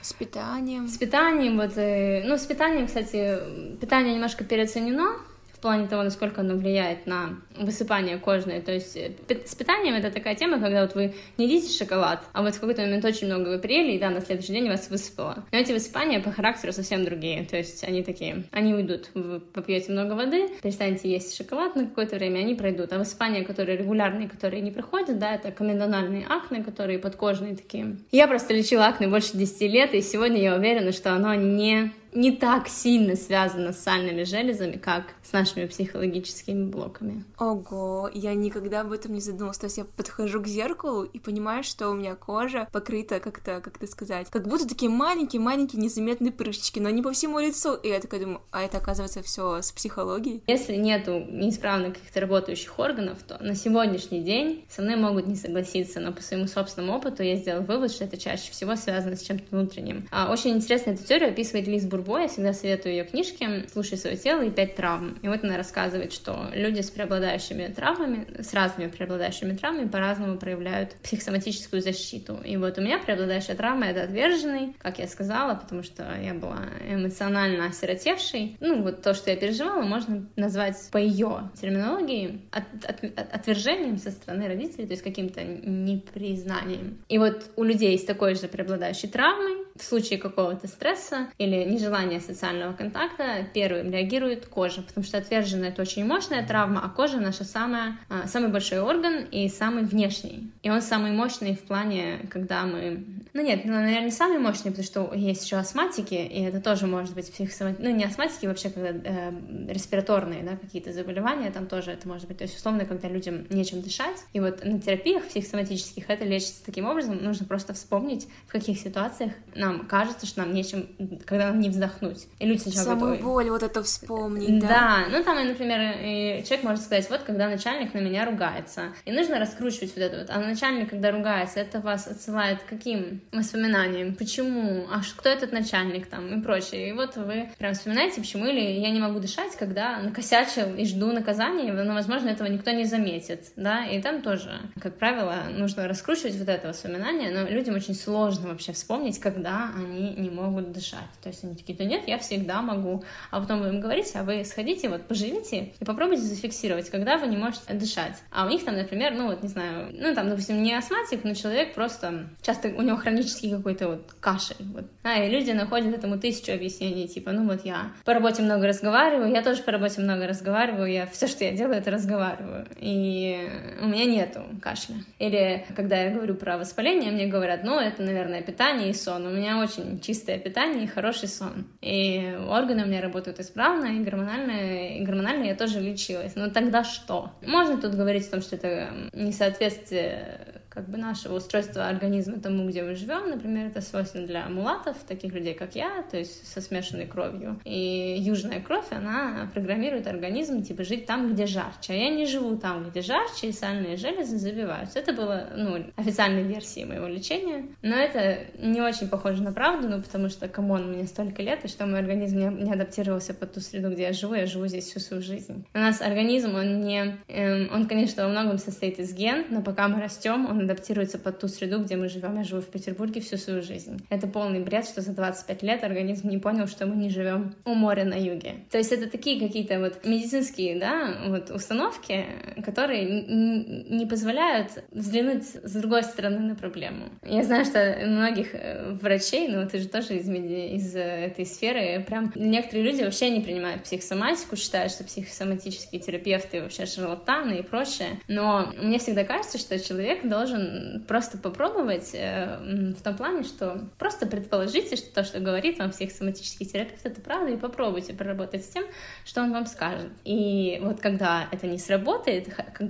с питанием. С питанием, вот, э, ну, с питанием, кстати, питание немножко переоценено, плане того, насколько оно влияет на высыпание кожное. То есть э, с питанием это такая тема, когда вот вы не едите шоколад, а вот в какой-то момент очень много вы приели, и да, на следующий день вас высыпало. Но эти высыпания по характеру совсем другие. То есть они такие, они уйдут. Вы попьете много воды, перестанете есть шоколад на какое-то время, они пройдут. А высыпания, которые регулярные, которые не приходят, да, это комендональные акне, которые подкожные такие. Я просто лечила акне больше 10 лет, и сегодня я уверена, что оно не не так сильно связано с сальными железами, как с нашими психологическими блоками. Ого, я никогда об этом не задумывалась. То есть я подхожу к зеркалу и понимаю, что у меня кожа покрыта как-то, как это сказать, как будто такие маленькие-маленькие незаметные прыщички, но не по всему лицу. И я такая думаю, а это оказывается все с психологией? Если нету неисправных каких-то работающих органов, то на сегодняшний день со мной могут не согласиться, но по своему собственному опыту я сделала вывод, что это чаще всего связано с чем-то внутренним. А очень интересно эту теорию описывает Лиз Бурбон Бурбо, я всегда советую ее книжки «Слушай свое тело» и «Пять травм». И вот она рассказывает, что люди с преобладающими травмами, с разными преобладающими травмами по-разному проявляют психосоматическую защиту. И вот у меня преобладающая травма — это отверженный, как я сказала, потому что я была эмоционально осиротевшей. Ну, вот то, что я переживала, можно назвать по ее терминологии от, от, от, отвержением со стороны родителей, то есть каким-то непризнанием. И вот у людей с такой же преобладающей травмой в случае какого-то стресса или нежелания социального контакта первым реагирует кожа, потому что отверженная — это очень мощная травма, а кожа — наша самая, а, самый большой орган и самый внешний. И он самый мощный в плане, когда мы... Ну нет, ну, наверное, не самый мощный, потому что есть еще астматики, и это тоже может быть психосоматический... Ну, не астматики, вообще, когда э, респираторные, да, какие-то заболевания, там тоже это может быть. То есть, условно, когда людям нечем дышать, и вот на терапиях психосоматических это лечится таким образом, нужно просто вспомнить, в каких ситуациях нам кажется, что нам нечем, когда нам не вздохнуть. И люди сначала Самую говорят, боль вот это вспомнить, да? Да, ну там, например, человек может сказать, вот когда начальник на меня ругается, и нужно раскручивать вот это вот. А начальник, когда ругается, это вас отсылает к каким воспоминаниям? Почему? А кто этот начальник там и прочее? И вот вы прям вспоминаете, почему или я не могу дышать, когда накосячил и жду наказания, но, возможно, этого никто не заметит, да, и там тоже, как правило, нужно раскручивать вот это воспоминание, но людям очень сложно вообще вспомнить, когда они не могут дышать. То есть они такие, да нет, я всегда могу. А потом вы им говорите, а вы сходите, вот поживите и попробуйте зафиксировать, когда вы не можете дышать. А у них там, например, ну вот, не знаю, ну там, допустим, не астматик, но человек просто, часто у него хронический какой-то вот кашель. Вот. А, и люди находят этому тысячу объяснений, типа, ну вот я по работе много разговариваю, я тоже по работе много разговариваю, я все, что я делаю, это разговариваю. И у меня нету кашля. Или когда я говорю про воспаление, мне говорят, ну, это, наверное, питание и сон. У меня очень чистое питание и хороший сон. И органы у меня работают исправно, и гормонально, и гормонально я тоже лечилась. Но тогда что? Можно тут говорить о том, что это несоответствие как бы нашего устройства организма тому, где мы живем. Например, это свойственно для мулатов, таких людей, как я, то есть со смешанной кровью. И южная кровь, она программирует организм, типа, жить там, где жарче. А я не живу там, где жарче, и сальные железы забиваются. Это было, ну, официальной версией моего лечения. Но это не очень похоже на правду, ну, потому что, come on, мне столько лет, и что мой организм не, не адаптировался под ту среду, где я живу, я живу здесь всю свою жизнь. У нас организм, он не... Эм, он, конечно, во многом состоит из ген, но пока мы растем, он адаптируется под ту среду, где мы живем. Я живу в Петербурге всю свою жизнь. Это полный бред, что за 25 лет организм не понял, что мы не живем у моря на юге. То есть это такие какие-то вот медицинские, да, вот установки, которые не позволяют взглянуть с другой стороны на проблему. Я знаю, что многих э, врачей, ну ты же тоже из, из э, этой сферы, прям некоторые люди вообще не принимают психосоматику, считают, что психосоматические терапевты вообще шарлатаны и прочее. Но мне всегда кажется, что человек должен должен просто попробовать э, в том плане, что просто предположите, что то, что говорит вам психосоматический терапевт, это правда, и попробуйте проработать с тем, что он вам скажет. И вот когда это не сработает,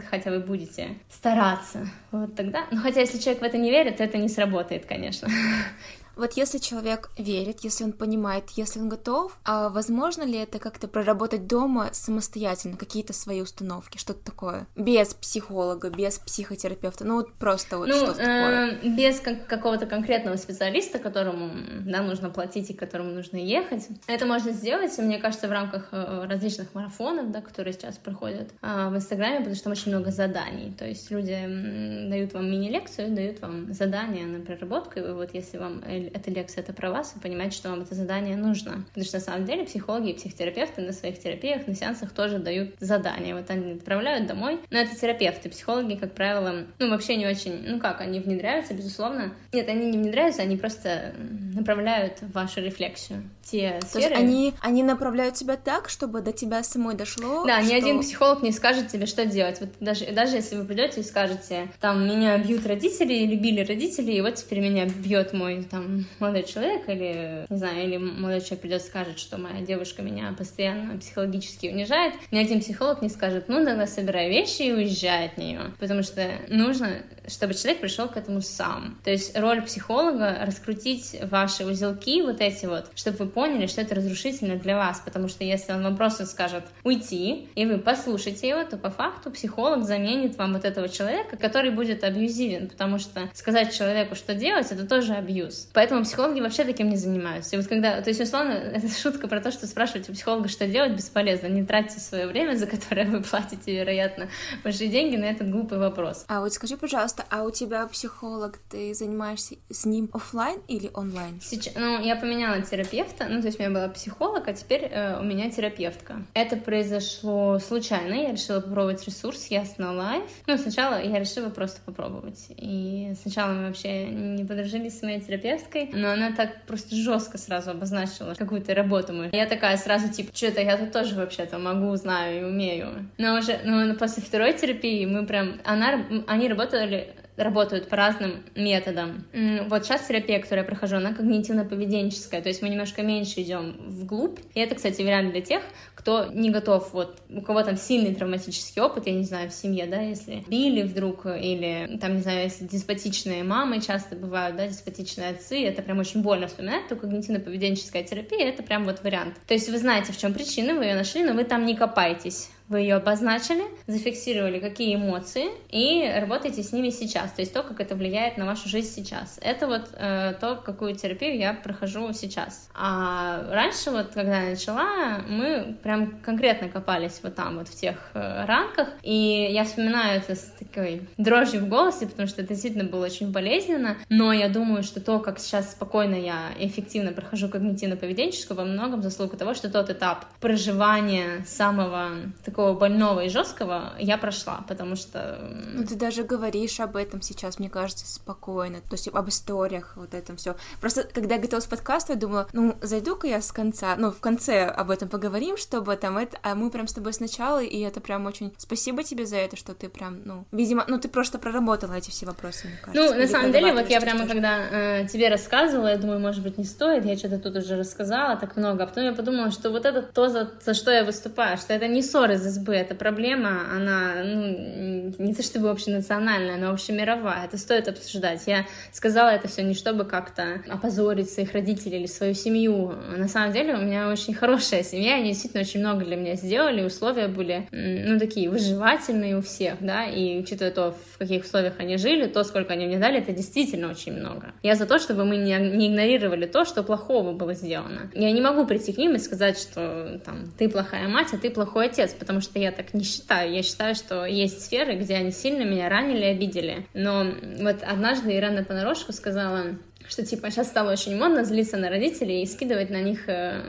хотя вы будете стараться, вот тогда, ну хотя если человек в это не верит, то это не сработает, конечно. Вот если человек верит, если он понимает, если он готов, а возможно ли это как-то проработать дома самостоятельно, какие-то свои установки, что-то такое? Без психолога, без психотерапевта, ну вот просто вот ну, что-то такое. Э, без как- какого-то конкретного специалиста, которому да, нужно платить и к которому нужно ехать. Это можно сделать, мне кажется, в рамках э, различных марафонов, да, которые сейчас проходят э, в Инстаграме, потому что там очень много заданий. То есть люди дают вам мини-лекцию, дают вам задания на проработку, и вот если вам э, эта лекция это про вас, вы понимаете, что вам это задание нужно. Потому что на самом деле психологи и психотерапевты на своих терапиях, на сеансах тоже дают задания. Вот они отправляют домой. Но это терапевты. Психологи, как правило, ну вообще не очень, ну как, они внедряются, безусловно. Нет, они не внедряются, они просто направляют вашу рефлексию. Те То сферы... есть они, они направляют тебя так, чтобы до тебя самой дошло. Да, что... ни один психолог не скажет тебе, что делать. Вот даже, даже если вы придете и скажете, там, меня бьют родители, или били родители, и вот теперь меня бьет мой там молодой человек или, не знаю, или молодой человек придет и скажет, что моя девушка меня постоянно психологически унижает, ни один психолог не скажет, ну, тогда собирай вещи и уезжай от нее. Потому что нужно, чтобы человек пришел к этому сам. То есть роль психолога — раскрутить ваши узелки вот эти вот, чтобы вы поняли, что это разрушительно для вас. Потому что если он вам просто скажет уйти, и вы послушаете его, то по факту психолог заменит вам вот этого человека, который будет абьюзивен, потому что сказать человеку, что делать, это тоже абьюз. Поэтому Поэтому психологи вообще таким не занимаются. И вот когда, то есть, условно, это шутка про то, что спрашивать у психолога, что делать, бесполезно. Не тратьте свое время, за которое вы платите, вероятно, большие деньги на этот глупый вопрос. А вот скажи, пожалуйста, а у тебя психолог, ты занимаешься с ним офлайн или онлайн? Сейчас, ну, я поменяла терапевта, ну, то есть у меня была психолог, а теперь э, у меня терапевтка. Это произошло случайно, я решила попробовать ресурс Ясно Live. Ну, сначала я решила просто попробовать. И сначала мы вообще не подружились с моей терапевткой, девушкой, но она так просто жестко сразу обозначила какую-то работу мою. Я такая сразу, типа, что-то я тут тоже вообще-то могу, знаю и умею. Но уже, ну, после второй терапии мы прям, она, они работали работают по разным методам. Вот сейчас терапия, которую я прохожу, она когнитивно-поведенческая, то есть мы немножко меньше идем вглубь. И это, кстати, вариант для тех, кто не готов, вот у кого там сильный травматический опыт, я не знаю, в семье, да, если били вдруг, или там, не знаю, если деспотичные мамы часто бывают, да, деспотичные отцы, это прям очень больно вспоминать, то когнитивно-поведенческая терапия — это прям вот вариант. То есть вы знаете, в чем причина, вы ее нашли, но вы там не копаетесь вы ее обозначили, зафиксировали, какие эмоции, и работаете с ними сейчас, то есть то, как это влияет на вашу жизнь сейчас. Это вот э, то, какую терапию я прохожу сейчас. А раньше, вот, когда я начала, мы прям конкретно копались вот там, вот в тех э, ранках, и я вспоминаю это с такой дрожью в голосе, потому что это действительно было очень болезненно, но я думаю, что то, как сейчас спокойно я эффективно прохожу когнитивно-поведенческую, во многом заслуга того, что тот этап проживания самого больного и жесткого я прошла, потому что... Ну, ты даже говоришь об этом сейчас, мне кажется, спокойно, то есть об историях, вот этом все. Просто, когда я готовилась к подкасту, я думала, ну, зайду-ка я с конца, ну, в конце об этом поговорим, чтобы там это, а мы прям с тобой сначала, и это прям очень... Спасибо тебе за это, что ты прям, ну, видимо, ну, ты просто проработала эти все вопросы, мне кажется. Ну, на самом деле, вот я прямо, когда э, тебе рассказывала, я думаю, может быть, не стоит, я что-то тут уже рассказала так много, а потом я подумала, что вот это то, за, за что я выступаю, что это не ссоры из эта проблема, она ну, не то чтобы общенациональная, но общемировая. Это стоит обсуждать. Я сказала это все не чтобы как-то опозорить своих родителей или свою семью. На самом деле у меня очень хорошая семья, они действительно очень много для меня сделали, условия были, ну, такие выживательные у всех, да, и учитывая то, в каких условиях они жили, то, сколько они мне дали, это действительно очень много. Я за то, чтобы мы не, не игнорировали то, что плохого было сделано. Я не могу прийти к ним и сказать, что там, ты плохая мать, а ты плохой отец, потому что я так не считаю. Я считаю, что есть сферы, где они сильно меня ранили обидели. Но вот однажды Ирана понарошку сказала, что типа сейчас стало очень модно злиться на родителей и скидывать на них э,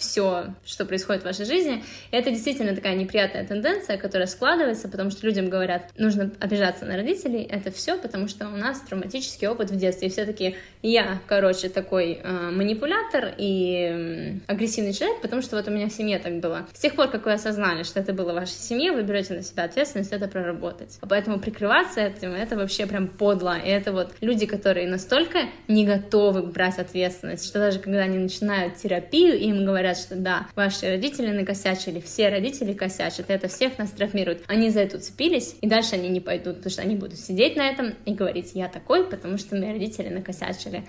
все, что происходит в вашей жизни. И это действительно такая неприятная тенденция, которая складывается, потому что людям говорят, нужно обижаться на родителей. Это все, потому что у нас травматический опыт в детстве. И все таки я, короче, такой э, манипулятор и э, агрессивный человек, потому что вот у меня в семье так было. С тех пор, как вы осознали, что это было в вашей семье, вы берете на себя ответственность это проработать. Поэтому прикрываться этим, это вообще прям подло. И это вот люди, которые настолько не готовы брать ответственность, что даже когда они начинают терапию, им говорят, что да, ваши родители накосячили, все родители косячат, это всех нас травмирует. Они за это уцепились, и дальше они не пойдут, потому что они будут сидеть на этом и говорить, я такой, потому что мои родители накосячили.